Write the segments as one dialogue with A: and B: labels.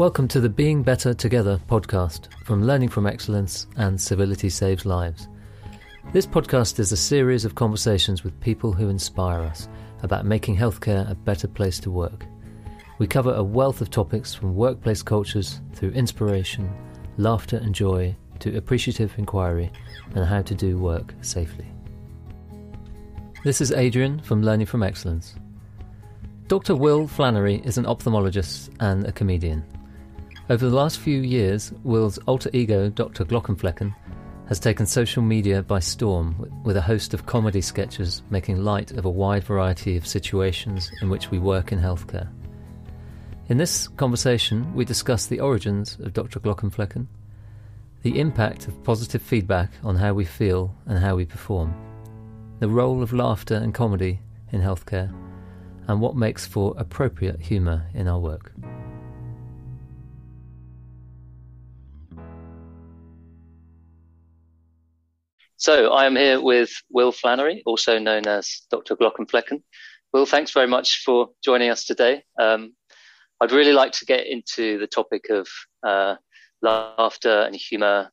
A: Welcome to the Being Better Together podcast from Learning from Excellence and Civility Saves Lives. This podcast is a series of conversations with people who inspire us about making healthcare a better place to work. We cover a wealth of topics from workplace cultures through inspiration, laughter and joy to appreciative inquiry and how to do work safely. This is Adrian from Learning from Excellence. Dr. Will Flanary is an ophthalmologist and a comedian. Over the last few years, Will's alter ego, Dr. Glaucomflecken, has taken social media by storm with a host of comedy sketches making light of a wide variety of situations in which we work in healthcare. In this conversation, we discuss the origins of Dr. Glaucomflecken, the impact of positive feedback on how we feel and how we perform, the role of laughter and comedy in healthcare, and what makes for appropriate humour in our work. So I am here with Will Flanary, also known as Dr. Glaucomflecken. Will, thanks very much for joining us today. Um, I'd really like to get into the topic of uh, laughter and humour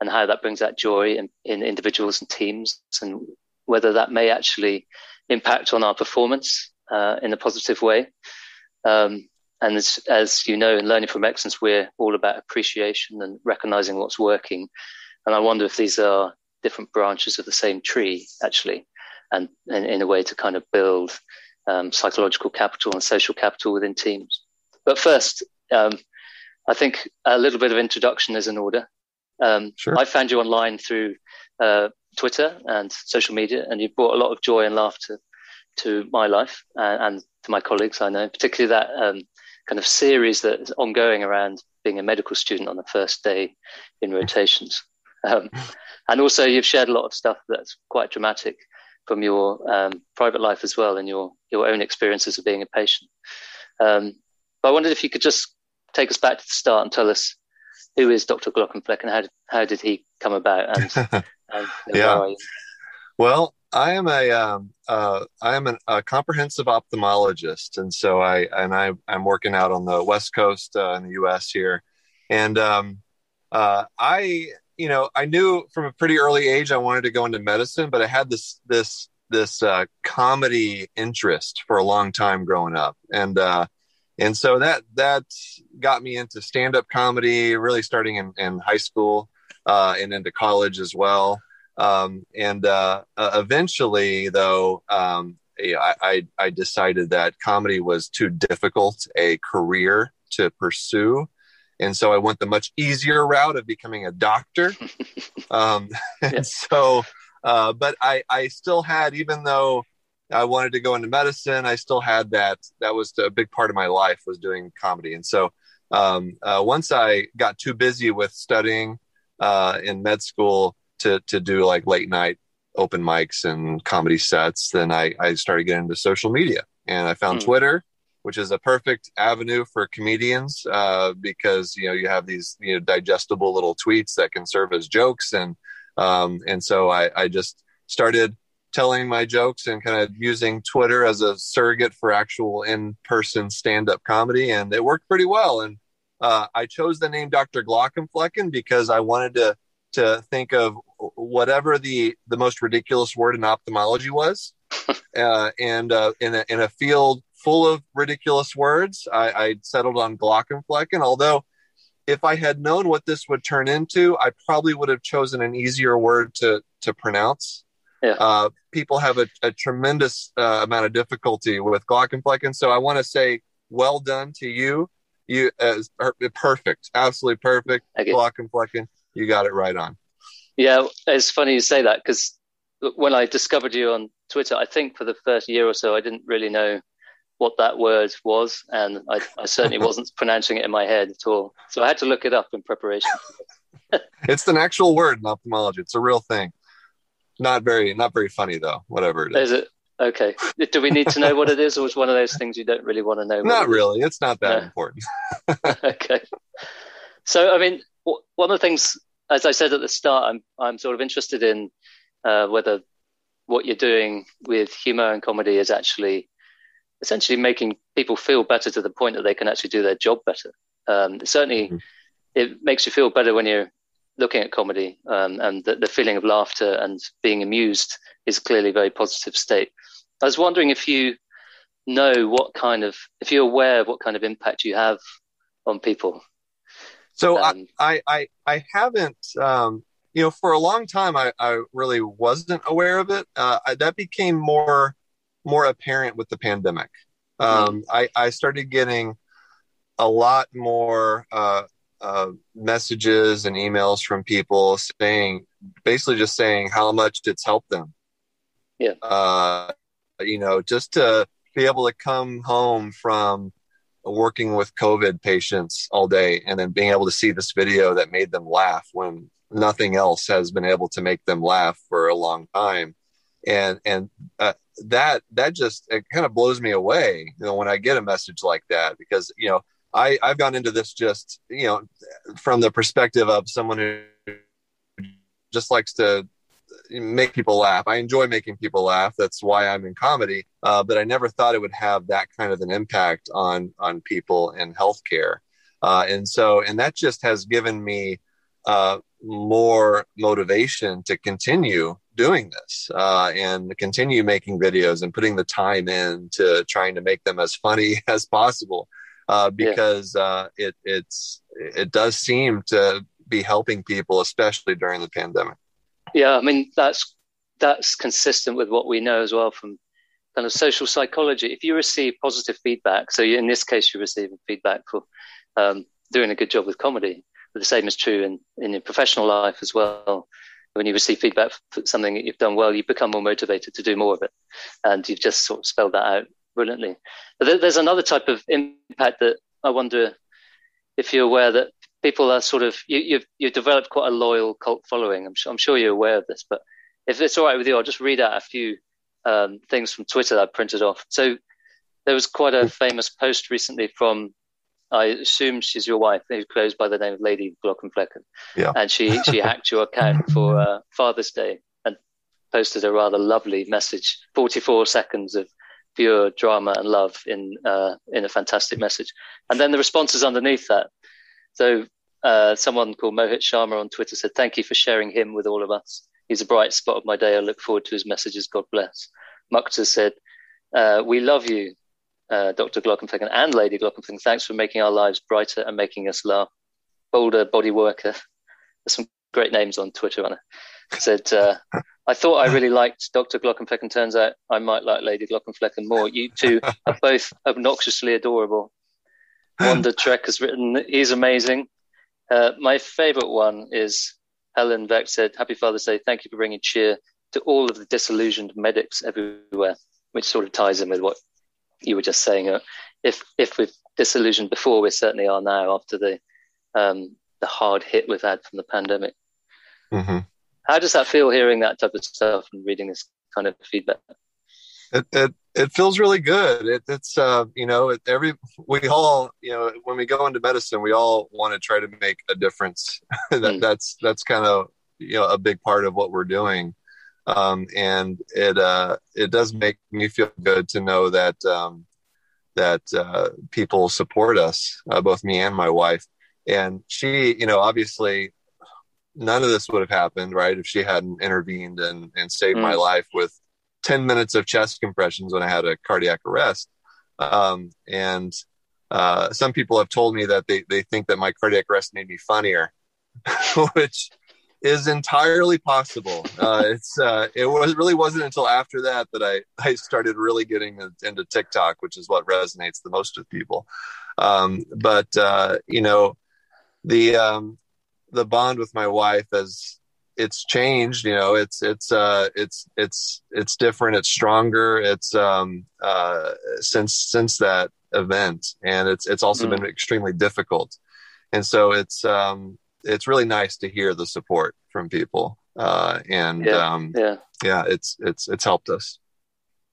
A: and how that brings out joy in, in individuals and teams and whether that may actually impact on our performance uh, in a positive way. Um, and as, as, you know, in Learning from Excellence, we're all about appreciation and recognizing what's working. And I wonder if these are different branches of the same tree, actually, and, and in a way to kind of build um, psychological capital and social capital within teams. But first, um, I think a little bit of introduction is in order. Um, sure. I found you online through uh, Twitter and social media, and you brought a lot of joy and laughter to my life and, and to my colleagues. I know, particularly that um, kind of series that is ongoing around being a medical student on the first day in rotations. Um, and also, you've shared a lot of stuff that's quite dramatic from your um, private life as well, and your your own experiences of being a patient. Um, but I wondered if you could just take us back to the start and tell us who is Dr. Glockenfleck and how did, how did he come about? And,
B: and yeah. Well, I am a um, uh, I am an, a comprehensive ophthalmologist, and so I and I I'm working out on the West Coast uh, in the U.S. here, and um, uh, I you know, I knew from a pretty early age I wanted to go into medicine, but I had this this this uh, comedy interest for a long time growing up, and uh, and so that that got me into stand up comedy, really starting in, in high school uh, and into college as well. Um, and uh, eventually, though, um, I, I I decided that comedy was too difficult a career to pursue and so I went the much easier route of becoming a doctor. um, and so, uh, but I, I still had, even though I wanted to go into medicine, I still had that. That was a big part of my life was doing comedy. And so, um, uh, once I got too busy with studying uh, in med school to to do like late night open mics and comedy sets, then I, I started getting into social media, and I found mm. Twitter which is a perfect avenue for comedians uh, because you know you have these you know digestible little tweets that can serve as jokes and um, and so I, I just started telling my jokes and kind of using Twitter as a surrogate for actual in-person stand-up comedy, and it worked pretty well. And uh, I chose the name Dr. Glaucomflecken because I wanted to to think of whatever the the most ridiculous word in ophthalmology was, uh, and uh, in a in a field full of ridiculous words. I, I settled on Glaucomflecken, although if I had known what this would turn into, I probably would have chosen an easier word to to pronounce. Yeah. Uh, people have a, a tremendous uh, amount of difficulty with Glaucomflecken, so I want to say well done to you. You as uh, perfect, absolutely perfect. Glaucomflecken, you got it right on.
A: Yeah, it's funny you say that because when I discovered you on Twitter, I think for the first year or so, I didn't really know what that word was, and I, I certainly wasn't pronouncing it in my head at all. So I had to look it up in preparation.
B: it's an actual word in ophthalmology. It's a real thing. Not very, not very funny though. Whatever it is.
A: Is it okay? Do we need to know what it is, or is one of those things you don't really want to know?
B: Not really. It's not that no. important.
A: okay. So I mean, one of the things, as I said at the start, I'm I'm sort of interested in uh, whether what you're doing with humor and comedy is actually essentially making people feel better to the point that they can actually do their job better. Um, certainly, mm-hmm. it makes you feel better when you're looking at comedy, um, and the, the, feeling of laughter and being amused is clearly a very positive state. I was wondering if you know what kind of, if you're aware of what kind of impact you have on people.
B: So um, I, I, I haven't, um, you know, for a long time, I, I really wasn't aware of it. Uh, I, that became more, more apparent with the pandemic. Um, mm. I, I started getting a lot more uh, uh, messages and emails from people saying, basically just saying how much it's helped them.
A: Yeah.
B: Uh, you know, just to be able to come home from working with COVID patients all day and then being able to see this video that made them laugh when nothing else has been able to make them laugh for a long time. And, and, uh, that, that just, it kind of blows me away, you know, when I get a message like that, because, you know, I, I've gone into this just, you know, from the perspective of someone who just likes to make people laugh. I enjoy making people laugh. That's why I'm in comedy. Uh, but I never thought it would have that kind of an impact on on people in healthcare. Uh, and so, and that just has given me uh, more motivation to continue doing this uh, and continue making videos and putting the time in to trying to make them as funny as possible uh, because yeah. uh, it it's it does seem to be helping people, especially during the pandemic.
A: Yeah, I mean that's that's consistent with what we know as well from kind of social psychology. If you receive positive feedback, so in this case you're receiving feedback for um, doing a good job with comedy, but the same is true in in your professional life as well. When you receive feedback for something that you've done well, you become more motivated to do more of it, and you've just sort of spelled that out brilliantly. But there's another type of impact that I wonder if you're aware that people are sort of you, have you've, you've developed quite a loyal cult following. I'm sure, I'm sure you're aware of this, but if it's all right with you, I'll just read out a few um, things from Twitter that I printed off. So there was quite a famous post recently from I assume she's your wife, who goes by the name of Lady Glaucomflecken.
B: Yeah.
A: And she, she hacked your account for uh, Father's Day and posted a rather lovely message, 44 seconds of pure drama and love in uh, in a fantastic message. And then the responses underneath that. So uh, someone called Mohit Sharma on Twitter said, "Thank you for sharing him with all of us. He's a bright spot of my day. I look forward to his messages. God bless." Mukta said, uh, "We love you, uh, Dr. Glaucomflecken and Lady Glaucomflecken. Thanks for making our lives brighter and making us laugh." Boulder Body Worker. There's some great names on Twitter it. Said, uh, I thought I really liked Dr. Glaucomflecken. Turns out I might like Lady Glaucomflecken more. You two are both obnoxiously adorable. Wanda Trek has written, he's amazing. Uh, my favorite one is Helen Beck said, Happy Father's Day. Thank you for bringing cheer to all of the disillusioned medics everywhere, which sort of ties in with what you were just saying. Uh, if, if we're disillusioned before, we certainly are now after the, um, the hard hit we've had from the pandemic.
B: Mm-hmm.
A: How does that feel hearing that type of stuff and reading this kind of feedback?
B: It it, it feels really good. It, it's uh, you know it, every we all you know when we go into medicine we all want to try to make a difference. that mm. that's that's kind of you know a big part of what we're doing. Um, and it uh, it does make me feel good to know that um, that uh, people support us, uh, both me and my wife. And she, you know, obviously none of this would have happened, right, if she hadn't intervened and, and saved mm. my life with 10 minutes of chest compressions when I had a cardiac arrest. Um, and uh, some people have told me that they, they think that my cardiac arrest made me funnier, which is entirely possible. Uh, it's uh, it was really wasn't until after that that I I started really getting into TikTok, which is what resonates the most with people. Um, but uh, you know, the um, the bond with my wife as it's changed you know it's it's uh it's it's it's different it's stronger it's um uh since since that event and it's it's also mm. been extremely difficult and so it's um it's really nice to hear the support from people uh and
A: yeah,
B: um
A: yeah
B: yeah it's it's it's helped us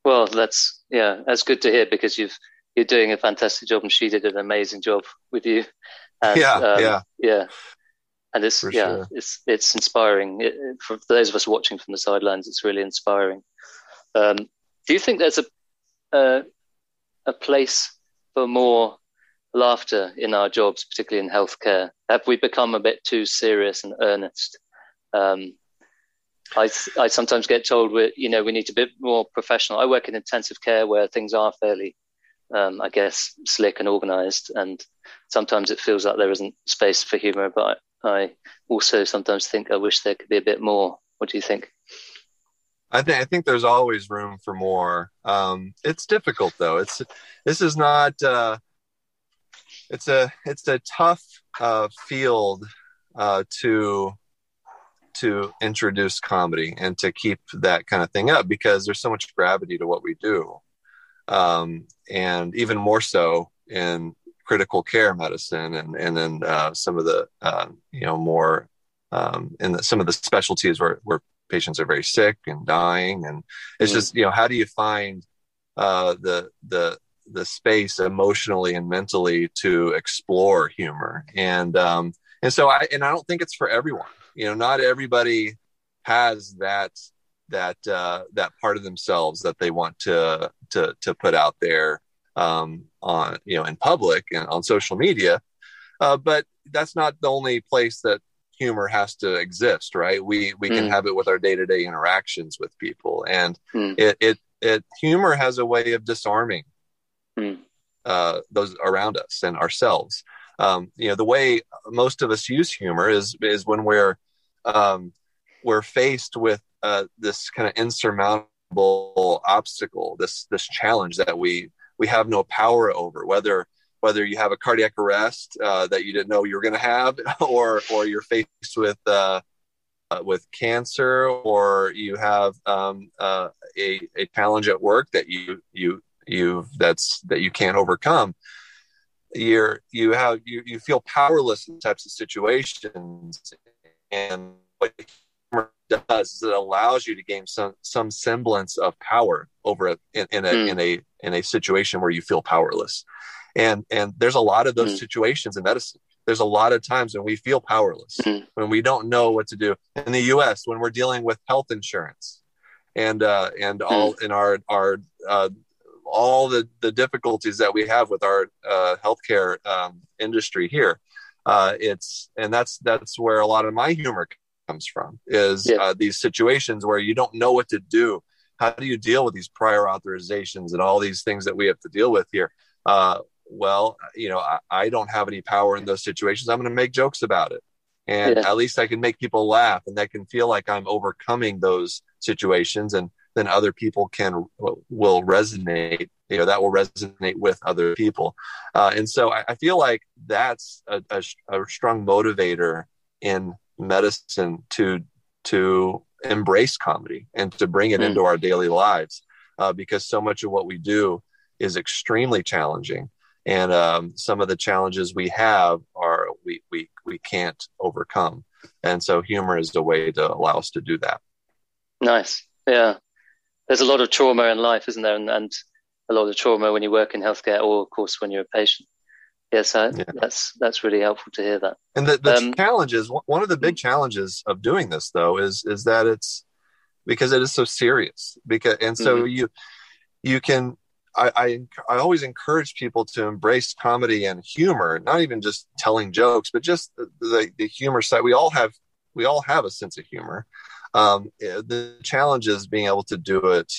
A: well that's yeah that's good to hear because you've you're doing a fantastic job and she did an amazing job with you
B: and, yeah um, yeah
A: yeah and it's for yeah, sure. it's it's inspiring it, for those of us watching from the sidelines. It's really inspiring. Um, do you think there's a, a a place for more laughter in our jobs, particularly in healthcare? Have we become a bit too serious and earnest? Um, I, I sometimes get told we you know we need to be more professional. I work in intensive care where things are fairly, um, I guess, slick and organized, and sometimes it feels like there isn't space for humor. But I also sometimes think I wish there could be a bit more. What do you think?
B: I think I think there's always room for more. Um, it's difficult though. It's this is not. Uh, it's a it's a tough uh, field uh, to to introduce comedy and to keep that kind of thing up because there's so much gravity to what we do, um, and even more so in critical care medicine and and then uh, some of the uh, you know more um, in the, some of the specialties where where patients are very sick and dying and it's mm-hmm. just you know how do you find uh, the the the space emotionally and mentally to explore humor. And um and so i and i don't think it's for everyone. You know not everybody has that that uh that part of themselves that they want to to to put out there um on you know in public and on social media. Uh but that's not the only place that humor has to exist right? We we mm. can have it with our day-to-day interactions with people. And mm. it, it it humor has a way of disarming mm. uh, those around us and ourselves um, you know the way most of us use humor is is when we're um, we're faced with uh, this kind of insurmountable obstacle this this challenge that we we have no power over whether whether you have a cardiac arrest uh, that you didn't know you were going to have, or or you're faced with uh, uh, with cancer, or you have um, uh, a a challenge at work that you you you that's that you can't overcome. You're you have you you feel powerless in types of situations, and what humor does is it allows you to gain some some semblance of power over a, in, in a mm. in a in a situation where you feel powerless and and there's a lot of those mm. situations in medicine there's a lot of times when we feel powerless mm. when we don't know what to do in the us when we're dealing with health insurance and uh, and mm. all in our our uh, all the the difficulties that we have with our uh, healthcare um, industry here uh, it's and that's that's where a lot of my humor comes from is yeah. uh, these situations where you don't know what to do how do you deal with these prior authorizations and all these things that we have to deal with here uh, well, you know, I, I, don't have any power in those situations. I'm going to make jokes about it. And yeah. at least I can make people laugh and that can feel like I'm overcoming those situations. And then other people can, will resonate, you know, that will resonate with other people. Uh, and so I, I, feel like that's a, a, a strong motivator in medicine to, to embrace comedy and to bring it mm. into our daily lives uh, because so much of what we do is extremely challenging. And um, some of the challenges we have are we we we can't overcome. And so humor is the way to allow us to do that.
A: Nice. Yeah there's a lot of trauma in life isn't there and, and a lot of trauma when you work in healthcare or of course when you're a patient yes yeah, that's that's really helpful to hear that
B: and the, the um, challenges one of the big challenges of doing this though is is that it's because it is so serious because and so mm-hmm. you you can I, I, I always encourage people to embrace comedy and humor, not even just telling jokes, but just the, the, the humor side. We all have we all have a sense of humor. Um, eh, the challenge is being able to do it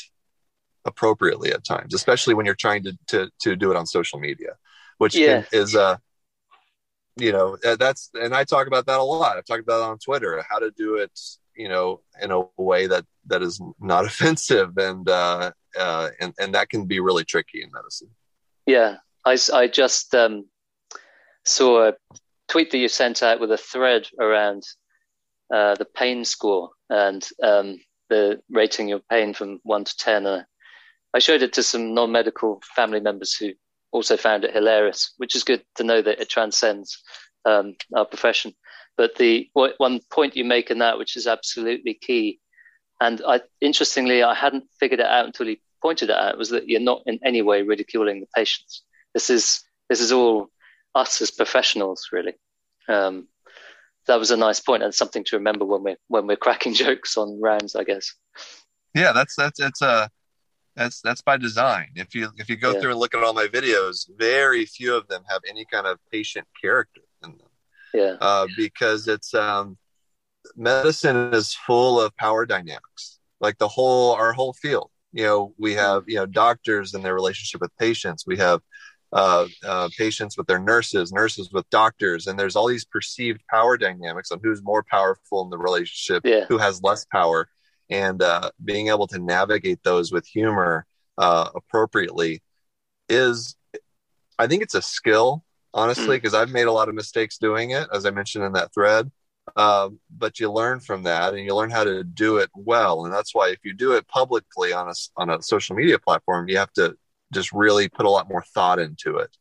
B: appropriately at times, especially when you're trying to to, to do it on social media, which yeah. is uh you know eh, that's and I talk about that a lot. I've talked about it on Twitter how to do it you know in a way that that is not offensive and uh uh, and and that can be really tricky in medicine.
A: Yeah, I I just um, saw a tweet that you sent out with a thread around uh, the pain score and um, the rating of pain from one to ten. Uh, I showed it to some non-medical family members who also found it hilarious, which is good to know that it transcends um, our profession. But the one point you make in that, which is absolutely key, and I, interestingly, I hadn't figured it out until he pointed it out, was that you're not in any way ridiculing the patients. This is this is all us as professionals, really. Um, that was a nice point and something to remember when we're when we're cracking jokes on rounds, I guess.
B: Yeah, that's that's it's a that's that's by design. If you if you go yeah. through and look at all my videos, very few of them have any kind of patient character in them.
A: Yeah,
B: uh, because it's um, medicine is full of power dynamics. Like the whole our whole field. You know, we have you know doctors and their relationship with patients. We have uh, uh, patients with their nurses, nurses with doctors, and there's all these perceived power dynamics on who's more powerful in the relationship,
A: yeah.
B: who has less power, and uh, being able to navigate those with humor uh, appropriately is, I think it's a skill, honestly, because mm. I've made a lot of mistakes doing it, as I mentioned in that thread. Um, but you learn from that, and you learn how to do it well, and that's why if you do it publicly on a on a social media platform, you have to just really put a lot more thought into it.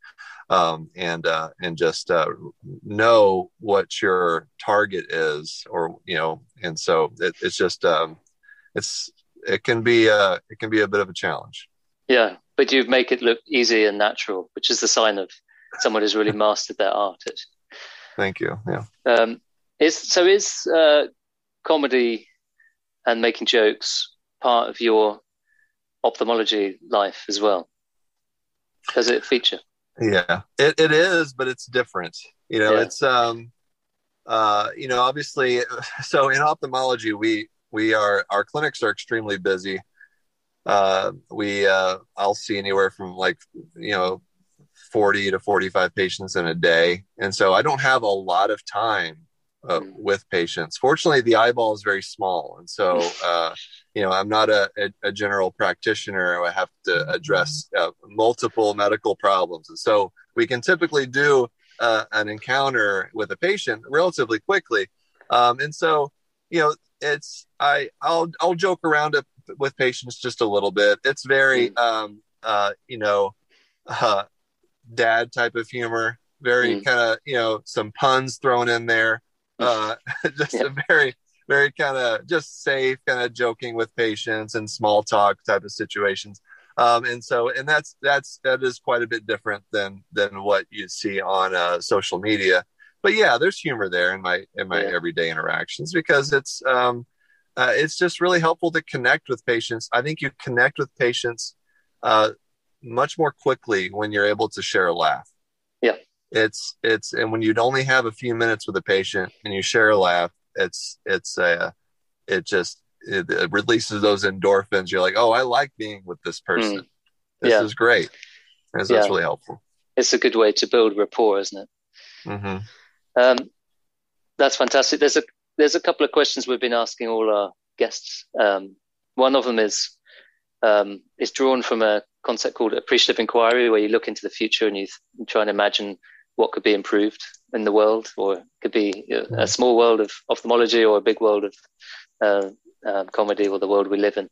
B: Um, and uh, and just uh, know what your target is or you know and so it, it's just um, it's it can be uh, it can be a bit of a challenge.
A: Yeah but you make it look easy and natural which is the sign of someone who's really mastered their art.
B: Thank you yeah.
A: um, is so is uh, comedy and making jokes part of your ophthalmology life as well does it feature?
B: Yeah, it, it is, but it's different. You know, yeah. it's um, uh, you know, obviously, so in ophthalmology, we we are our clinics are extremely busy. Uh, we uh, I'll see anywhere from like you know 40 to 45 patients in a day, and so I don't have a lot of time uh, mm. with patients. Fortunately, the eyeball is very small, and so uh, you know i'm not a, a, a, general practitioner i have to address uh, multiple medical problems and so we can typically do uh, an encounter with a patient relatively quickly um, and so you know it's i i'll i'll joke around it with patients just a little bit it's very mm. um, uh, you know uh, dad type of humor very mm. kind of you know some puns thrown in there uh, just yeah. a very very kind of just safe, kind of joking with patients and small talk type of situations. Um, and so, and that's that's that is quite a bit different than than what you see on uh, social media. But yeah, there's humor there in my in my yeah. everyday interactions because it's um, uh, it's just really helpful to connect with patients. I think you connect with patients uh, much more quickly when you're able to share a laugh.
A: Yeah,
B: it's it's and when you'd only have a few minutes with a patient and you share a laugh, it's it's a it just it, it, releases those endorphins. You're like, oh, I like being with this person. Mm. This yeah. is great. That's, yeah. that's really helpful.
A: It's a good way to build rapport, isn't it?
B: Mm-hmm.
A: Um, that's fantastic. There's a there's a couple of questions we've been asking all our guests. Um, one of them is um, is drawn from a concept called appreciative inquiry, where you look into the future and you, th- try and imagine what could be improved in the world, or it could be a small world of ophthalmology or a big world of uh, um, comedy or the world we live in.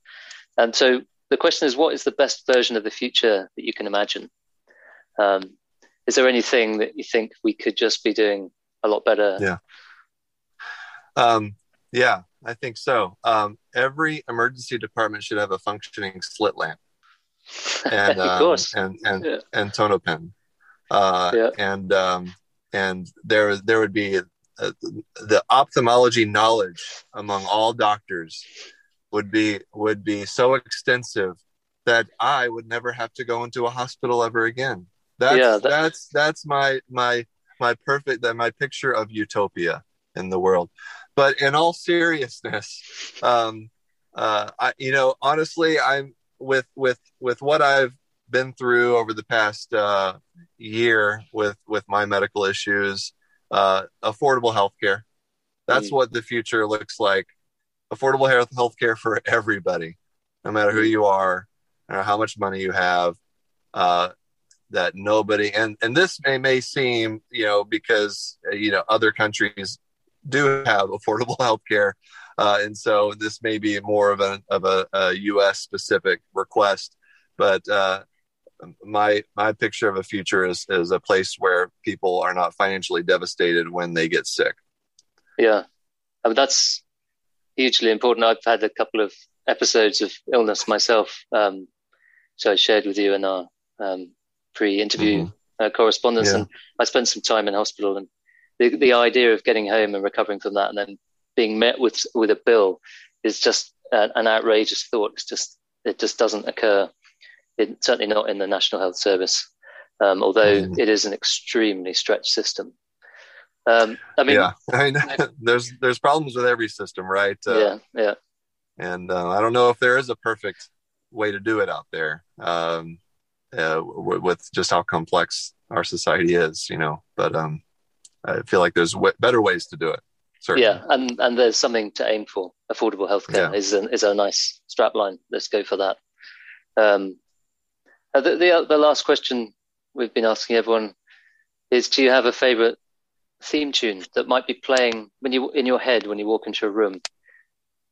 A: And so the question is, what is the best version of the future that you can imagine? Um, is there anything that you think we could just be doing a lot better?
B: Yeah. Um, yeah, I think so. Um, every emergency department should have a functioning slit lamp and
A: of course.
B: Um, and and, yeah. and tono-pen. Uh, yeah. and um, and there there would be uh, the ophthalmology knowledge among all doctors would be would be so extensive that I would never have to go into a hospital ever again. That's yeah, that... that's that's my my my perfect that my picture of utopia in the world. But in all seriousness, um, uh, I you know honestly, I'm with with with what I've been through over the past uh, year with with my medical issues uh, affordable healthcare that's mm. what the future looks like affordable health healthcare for everybody no matter who mm. you are or how much money you have uh, that nobody and and this may may seem you know because you know other countries do have affordable healthcare uh, and so this may be more of a of a, a U.S. specific request, but uh, my my picture of a future is is a place where people are not financially devastated when they get sick.
A: Yeah, I mean, that's hugely important. I've had a couple of episodes of illness myself, um, so I shared with you in our um, pre-interview mm-hmm. uh, correspondence, yeah. and I spent some time in hospital. And the the idea of getting home and recovering from that, and then being met with with a bill, is just an outrageous thought. It's just it just doesn't occur it, certainly not in the National Health Service, um, although mm. it is an extremely stretched system. Um, I mean,
B: yeah, I mean, there's there's problems with every system, right?
A: Uh, yeah, yeah.
B: And uh, I don't know if there is a perfect way to do it out there um, uh, w- with just how complex our society is, you know. But um, I feel like there's w- better ways to do it.
A: Certainly. Yeah, and and there's something to aim for. Affordable healthcare yeah. is a, is a nice strapline. Let's go for that. Um, uh, the, the the last question we've been asking everyone is: Do you have a favorite theme tune that might be playing when you in your head when you walk into a room,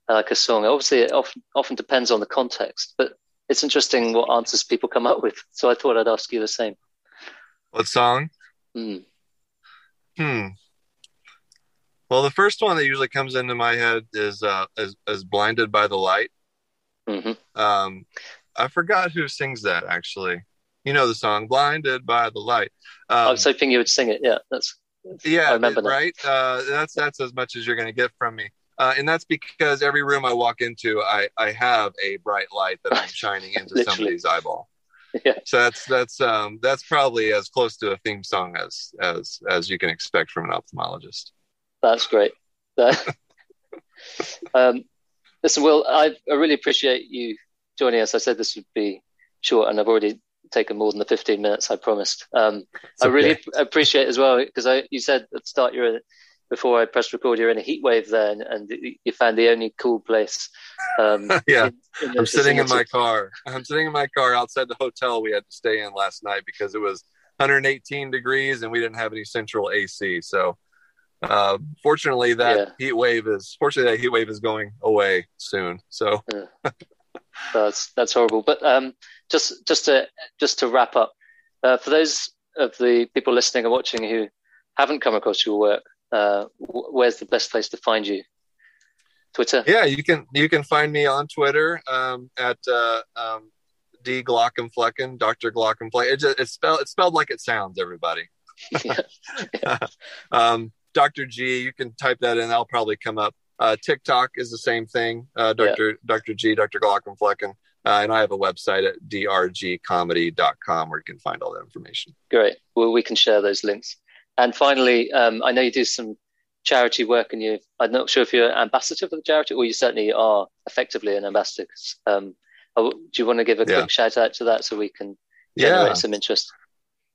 A: uh, like a song? Obviously, it often often depends on the context, but it's interesting what answers people come up with. So I thought I'd ask you the same.
B: What song? Hmm. Hmm. Well, the first one that usually comes into my head is uh, is, is "Blinded by the Light." Mm-hmm. Um, I forgot who sings that actually. You know the song "Blinded by the Light."
A: Um, I was hoping you would sing it. Yeah, that's.
B: yeah, i right. That. Uh, that's that's as much as you're going to get from me. Uh, and that's because every room I walk into, I, I have a bright light that I'm shining into somebody's eyeball. Yeah. So that's that's um, that's probably as close to a theme song as as as you can expect from an ophthalmologist.
A: That's great. um, listen, Will, I, I really appreciate you joining us. I said this would be short, and I've already taken more than the 15 minutes I promised. Um, I really appreciate as well because you said at the start you're before I pressed record, you're in a heat wave there, and, and you found the only cool place.
B: Um, yeah, in, in I'm sitting in my car. I'm sitting in my car outside the hotel we had to stay in last night because it was 118 degrees and we didn't have any central AC. So uh, fortunately, that yeah. heat wave is fortunately that heat wave is going away soon. So
A: yeah. that's that's horrible. But um, just just to just to wrap up, uh, for those of the people listening and watching who haven't come across your work, uh, where's the best place to find you? Twitter.
B: Yeah, you can you can find me on Twitter um, at uh, um, D Glaucomflecken, Doctor Glaucomflecken. It it's spelled it's spelled like it sounds. Everybody. yeah. Yeah. um, Dr. G. You can type that in. I'll probably come up. Uh, TikTok is the same thing. Uh, Dr. Yeah. Dr. G. Dr. Glaucomflecken. Uh, and I have a website at drgcomedy.com where you can find all that information.
A: Great. Well, we can share those links. And finally, um, I know you do some charity work, and you. I'm not sure if you're an ambassador for the charity, or you certainly are effectively an ambassador. Um, oh, do you want to give a yeah. quick shout out to that so we can generate yeah. some interest?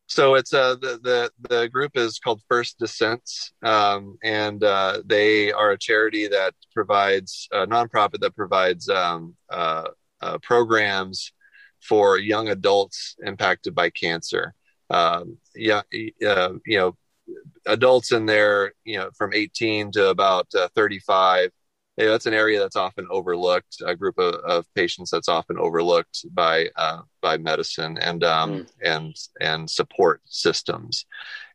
B: so it's uh, the, the the group is called First Descents, um, and uh, they are a charity that provides a nonprofit that provides um, uh, uh programs for young adults impacted by cancer. Um, yeah, uh, you know, adults in there, you know, from 18 to about uh, 35 you know, that's an area that's often overlooked, a group of, of patients that's often overlooked by uh, by medicine and um, mm. and and support systems,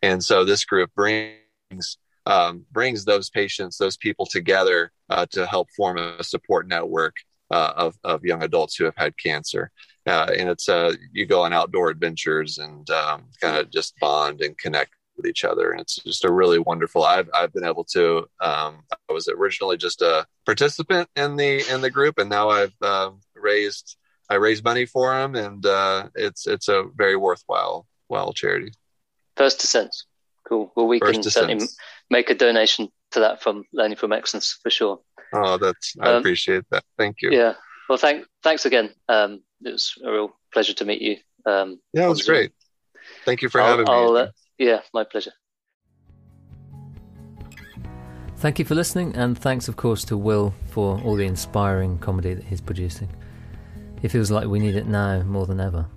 B: and so this group brings um, brings those patients, those people together uh, to help form a support network uh, of of young adults who have had cancer. Uh, and it's uh, you go on outdoor adventures and um, kind of just bond and connect with each other. And it's just a really wonderful. I've I've been able to. Um, I was originally just a participant in the in the group, and now I've uh, raised I raised money for them, and uh, it's it's a very worthwhile while charity.
A: First Descent, cool. Well, we First can certainly make a donation to that from Learning from Excellence for sure.
B: Oh, that's I um, appreciate that. Thank you.
A: Yeah. Well, thank thanks again. Um, it was a real pleasure to meet you. Um,
B: yeah, it was great. Thank you for I'll, having
A: I'll,
B: me.
A: Uh, yeah, my pleasure.
C: Thank you for listening, and thanks, of course, to Will for all the inspiring comedy that he's producing. It feels like we need it now more than ever.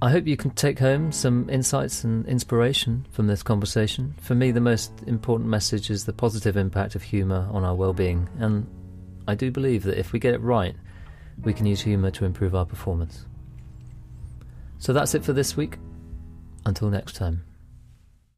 C: I hope you can take home some insights and inspiration from this conversation. For me, the most important message is the positive impact of humour on our well being, and I do believe that if we get it right, we can use humour to improve our performance. So that's it for this week. Until next time.